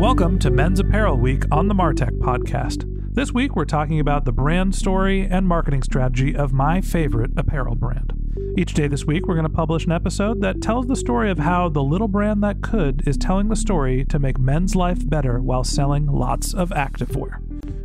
Welcome to Men's Apparel Week on the Martech Podcast. This week, we're talking about the brand story and marketing strategy of my favorite apparel brand. Each day this week, we're going to publish an episode that tells the story of how the little brand that could is telling the story to make men's life better while selling lots of activewear.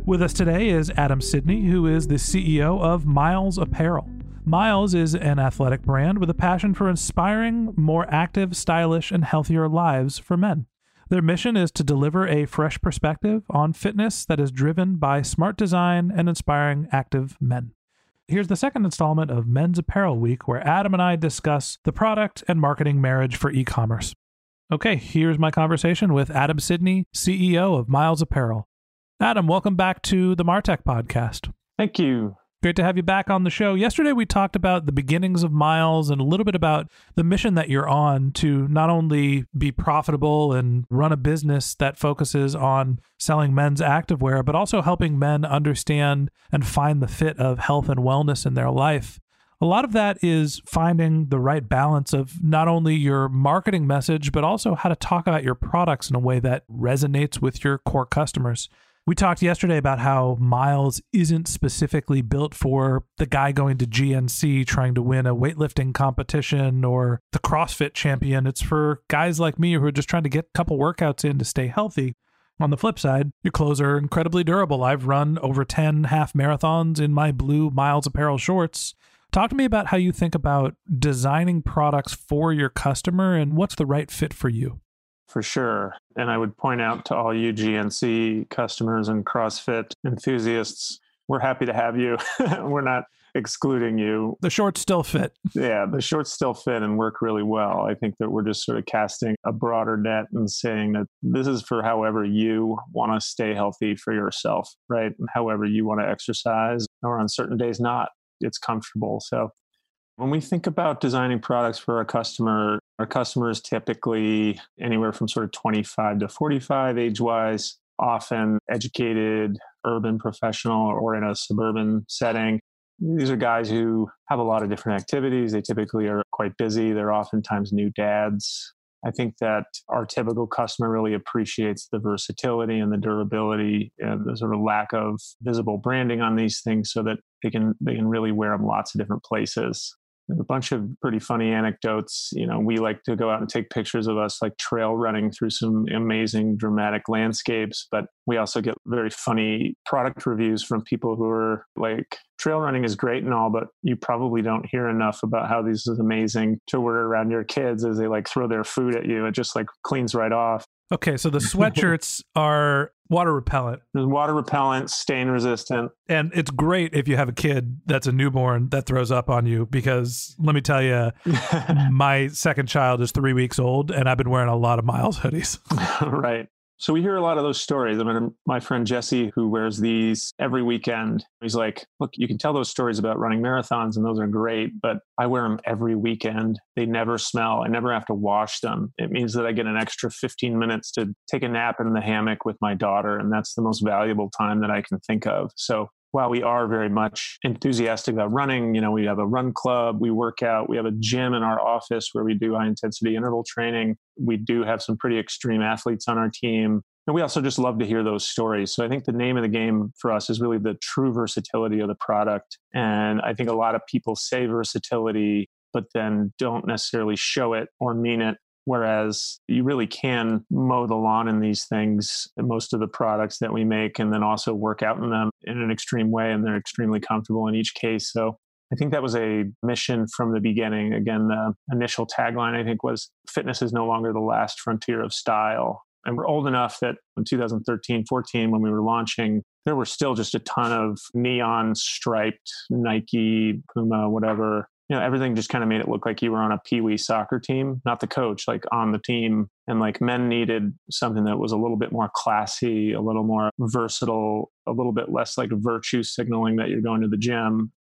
With us today is Adam Sidney, who is the CEO of Myles Apparel. Myles is an athletic brand with a passion for inspiring more active, stylish, and healthier lives for men. Their mission is to deliver a fresh perspective on fitness that is driven by smart design and inspiring active men. Here's the second installment of Men's Apparel Week, where Adam and I discuss the product and marketing marriage for e commerce. Okay, here's my conversation with Adam Sidney, CEO of Myles Apparel. Adam, welcome back to the Martech podcast. Thank you. Great to have you back on the show. Yesterday, we talked about the beginnings of Myles and a little bit about the mission that you're on to not only be profitable and run a business that focuses on selling men's activewear, but also helping men understand and find the fit of health and wellness in their life. A lot of that is finding the right balance of not only your marketing message, but also how to talk about your products in a way that resonates with your core customers. We talked yesterday about how Myles isn't specifically built for the guy going to GNC trying to win a weightlifting competition or the CrossFit champion. It's for guys like me who are just trying to get a couple workouts in to stay healthy. On the flip side, your clothes are incredibly durable. I've run over 10 half marathons in my blue Myles apparel shorts. Talk to me about how you think about designing products for your customer and what's the right fit for you for sure. And I would point out to all you GNC customers and CrossFit enthusiasts, we're happy to have you. we're not excluding you. The shorts still fit. Yeah, the shorts still fit and work really well. I think that we're just sort of casting a broader net and saying that this is for however you want to stay healthy for yourself, right? And however you want to exercise, or on certain days not. It's comfortable. So when we think about designing products for our customer, our customers typically anywhere from sort of 25 to 45 age wise, often educated, urban professional, or in a suburban setting. These are guys who have a lot of different activities. They typically are quite busy. They're oftentimes new dads. I think that our typical customer really appreciates the versatility and the durability and the sort of lack of visible branding on these things so that they can they can really wear them lots of different places a bunch of pretty funny anecdotes. You know, we like to go out and take pictures of us like trail running through some amazing dramatic landscapes, but we also get very funny product reviews from people who are like, trail running is great and all, but you probably don't hear enough about how this is amazing to wear around your kids as they like throw their food at you. It just like cleans right off. Okay, so the sweatshirts are water repellent. There's water repellent, stain resistant. And it's great if you have a kid that's a newborn that throws up on you because let me tell you, my second child is three weeks old and I've been wearing a lot of Myles hoodies. right. So we hear a lot of those stories. I mean, my friend Jesse, who wears these every weekend, he's like, look, you can tell those stories about running marathons and those are great, but I wear them every weekend. They never smell. I never have to wash them. It means that I get an extra 15 minutes to take a nap in the hammock with my daughter. And that's the most valuable time that I can think of. So while we are very much enthusiastic about running, you know, we have a run club, we work out, we have a gym in our office where we do high intensity interval training. We do have some pretty extreme athletes on our team. And we also just love to hear those stories. So I think the name of the game for us is really the true versatility of the product. And I think a lot of people say versatility, but then don't necessarily show it or mean it. Whereas you really can mow the lawn in these things, most of the products that we make, and then also work out in them in an extreme way. And they're extremely comfortable in each case. So I think that was a mission from the beginning. Again, the initial tagline, I think, was fitness is no longer the last frontier of style. And we're old enough that in 2013, 14, when we were launching, there were still just a ton of neon striped Nike, Puma, whatever. You know, everything just kind of made it look like you were on a pee wee soccer team, not the coach, like on the team. And like men needed something that was a little bit more classy, a little more versatile, a little bit less like virtue signaling that you're going to the gym.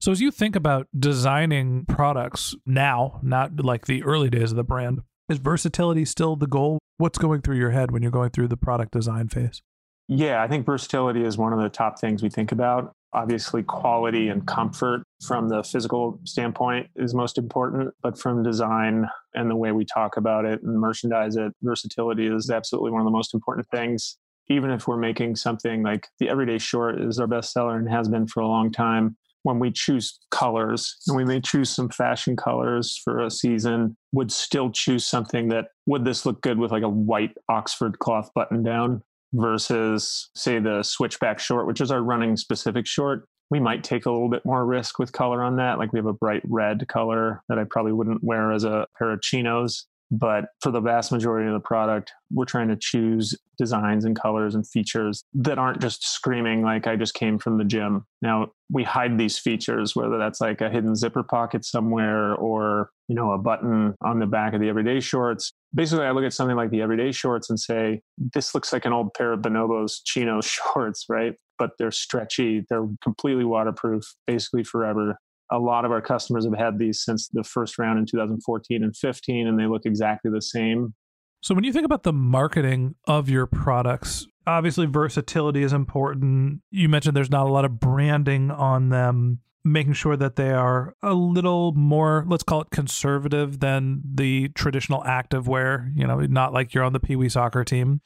So, as you think about designing products now, not like the early days of the brand, is versatility still the goal? What's going through your head when you're going through the product design phase? Yeah, I think versatility is one of the top things we think about. Obviously, quality and comfort from the physical standpoint is most important, but from design and the way we talk about it and merchandise it, versatility is absolutely one of the most important things. Even if we're making something like the everyday short is our best seller and has been for a long time, when we choose colors and we may choose some fashion colors for a season would still choose something that would this look good with like a white oxford cloth button down versus say the switchback short which is our running specific short we might take a little bit more risk with color on that. Like we have a bright red color that i probably wouldn't wear as a pair of chinos but for the vast majority of the product, we're trying to choose designs and colors and features that aren't just screaming like I just came from the gym. Now, we hide these features, whether that's like a hidden zipper pocket somewhere or, you know, a button on the back of the everyday shorts. Basically, I look at something like the everyday shorts and say, this looks like an old pair of Bonobos chino shorts, right? But they're stretchy, they're completely waterproof, basically forever a lot of our customers have had these since the first round in 2014 and 15 and they look exactly the same. So when you think about the marketing of your products obviously versatility is important. You mentioned there's not a lot of branding on them making sure that they are a little more let's call it conservative than the traditional active wear you know not like you're on the pee wee soccer team.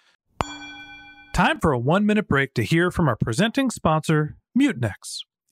Time for a one minute break to hear from our presenting sponsor mutinex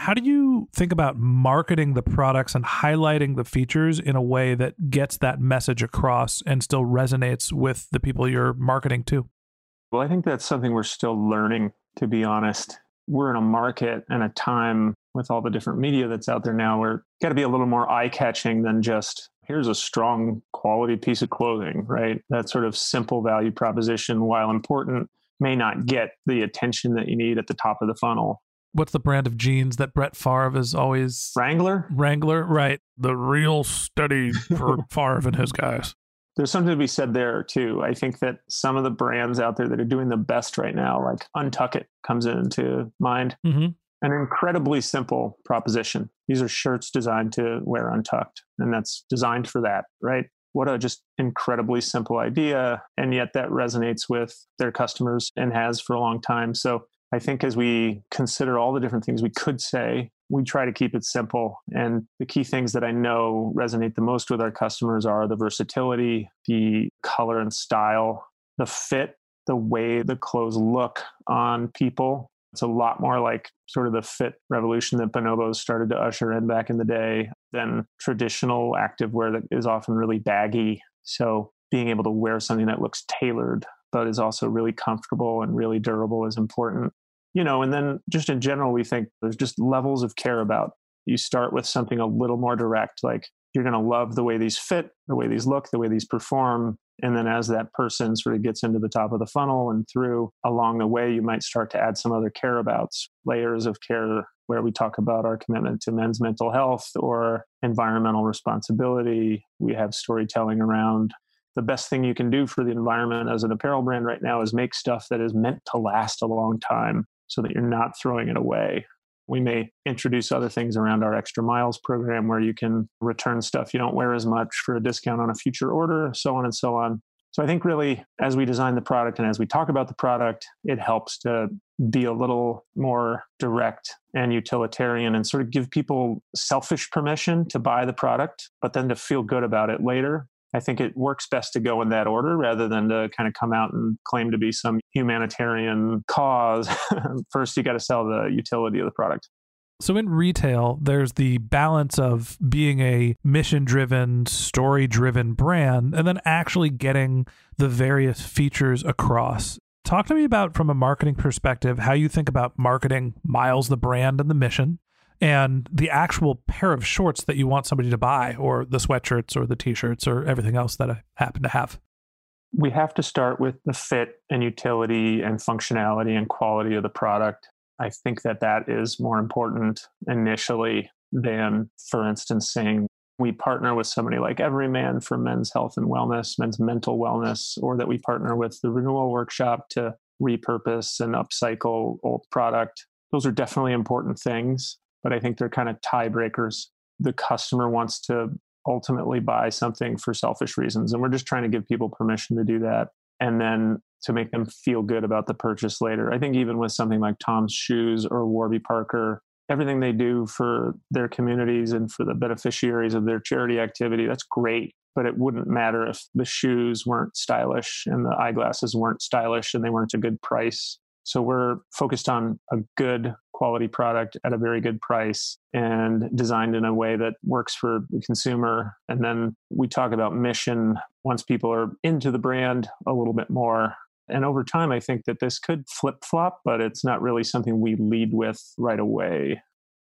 How do you think about marketing the products and highlighting the features in a way that gets that message across and still resonates with the people you're marketing to? Well, I think that's something we're still learning, to be honest. We're in a market and a time with all the different media that's out there now where got to be a little more eye catching than just here's a strong quality piece of clothing, right? That sort of simple value proposition, while important, may not get the attention that you need at the top of the funnel what's the brand of jeans that Brett Favre is always Wrangler? Wrangler, right? The real steady for Favre and his guys. There's something to be said there too. I think that some of the brands out there that are doing the best right now, like UNTUCKit, comes into mind. Mm-hmm. An incredibly simple proposition. These are shirts designed to wear untucked, and that's designed for that, right? What a just incredibly simple idea. And yet that resonates with their customers and has for a long time. So I think as we consider all the different things we could say, we try to keep it simple. And the key things that I know resonate the most with our customers are the versatility, the color and style, the fit, the way the clothes look on people. It's a lot more like sort of the fit revolution that Bonobos started to usher in back in the day than traditional activewear that is often really baggy. So being able to wear something that looks tailored but is also really comfortable and really durable is important you know, and then just in general, we think there's just levels of care about. You start with something a little more direct, like you're going to love the way these fit, the way these look, the way these perform. And then as that person sort of gets into the top of the funnel and through along the way, you might start to add some other care abouts, layers of care where we talk about our commitment to men's mental health or environmental responsibility. We have storytelling around the best thing you can do for the environment as an apparel brand right now is make stuff that is meant to last a long time so that you're not throwing it away. We may introduce other things around our extra miles program where you can return stuff you don't wear as much for a discount on a future order, so on and so on. So I think really as we design the product and as we talk about the product, it helps to be a little more direct and utilitarian and sort of give people selfish permission to buy the product, but then to feel good about it later I think it works best to go in that order rather than to kind of come out and claim to be some humanitarian cause. First, you got to sell the utility of the product. So in retail, there's the balance of being a mission driven, story driven brand and then actually getting the various features across. Talk to me about, from a marketing perspective, how you think about marketing Myles, the brand, and the mission, and the actual pair of shorts that you want somebody to buy, or the sweatshirts, or the t shirts, or everything else that I happen to have? We have to start with the fit and utility and functionality and quality of the product. I think that that is more important initially than, for instance, saying we partner with somebody like Everyman for men's health and wellness, men's mental wellness, or that we partner with the Renewal Workshop to repurpose and upcycle old product. Those are definitely important things but I think they're kind of tiebreakers. The customer wants to ultimately buy something for selfish reasons, and we're just trying to give people permission to do that. And then to make them feel good about the purchase later. I think even with something like Tom's Shoes or Warby Parker, everything they do for their communities and for the beneficiaries of their charity activity, that's great. But it wouldn't matter if the shoes weren't stylish and the eyeglasses weren't stylish and they weren't a good price. So we're focused on a good quality product at a very good price and designed in a way that works for the consumer. And then we talk about mission once people are into the brand a little bit more. And over time, I think that this could flip flop, but it's not really something we lead with right away.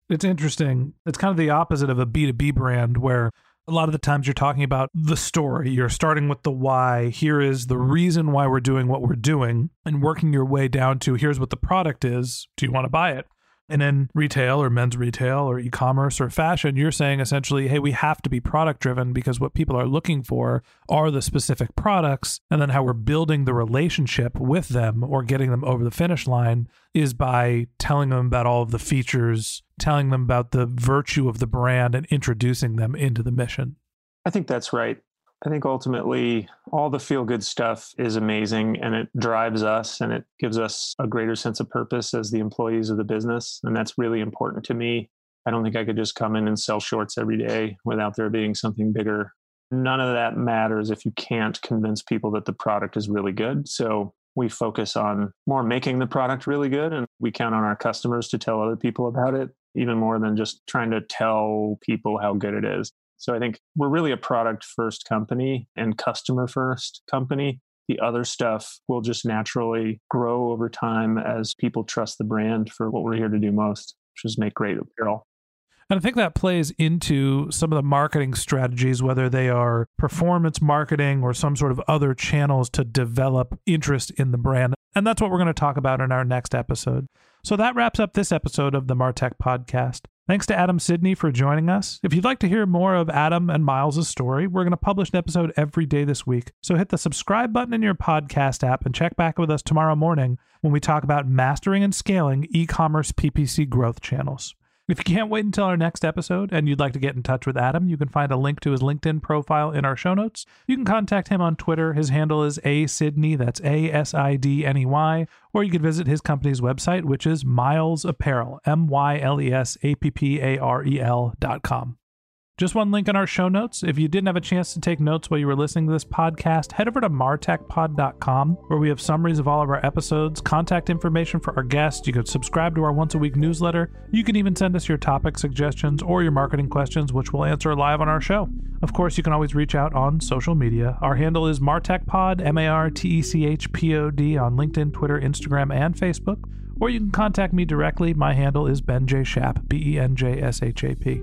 It's interesting. It's kind of the opposite of a B2B brand where a lot of the times you're talking about the story. You're starting with the why. Here is the reason why we're doing what we're doing, and working your way down to here's what the product is. Do you want to buy it? And in retail or men's retail or e commerce or fashion, you're saying essentially, hey, we have to be product driven because what people are looking for are the specific products. And then how we're building the relationship with them or getting them over the finish line is by telling them about all of the features, telling them about the virtue of the brand, and introducing them into the mission. I think that's right. I think ultimately all the feel good stuff is amazing and it drives us and it gives us a greater sense of purpose as the employees of the business. And that's really important to me. I don't think I could just come in and sell shorts every day without there being something bigger. None of that matters if you can't convince people that the product is really good. So we focus on more making the product really good and we count on our customers to tell other people about it even more than just trying to tell people how good it is. So I think we're really a product first company and customer first company. The other stuff will just naturally grow over time as people trust the brand for what we're here to do most, which is make great apparel. And I think that plays into some of the marketing strategies, whether they are performance marketing or some sort of other channels to develop interest in the brand. And that's what we're going to talk about in our next episode. So that wraps up this episode of the Martech Podcast. Thanks to Adam Sidney for joining us. If you'd like to hear more of Adam and Myles' story, we're going to publish an episode every day this week. So hit the subscribe button in your podcast app and check back with us tomorrow morning when we talk about mastering and scaling e commerce PPC growth channels. If you can't wait until our next episode and you'd like to get in touch with Adam, you can find a link to his LinkedIn profile in our show notes. You can contact him on Twitter. His handle is A Sidney, that's A S I D N E Y, or you can visit his company's website, which is Myles Apparel, M Y L E S A P P A R E L dot com. Just one link in our show notes. If you didn't have a chance to take notes while you were listening to this podcast, head over to martechpod.com where we have summaries of all of our episodes, contact information for our guests. You could subscribe to our once a week newsletter. You can even send us your topic suggestions or your marketing questions, which we'll answer live on our show. Of course, you can always reach out on social media. Our handle is martechpod, M A R T E C H P O D, on LinkedIn, Twitter, Instagram, and Facebook. Or you can contact me directly. My handle is Ben J. Shap, B E N J S H A P.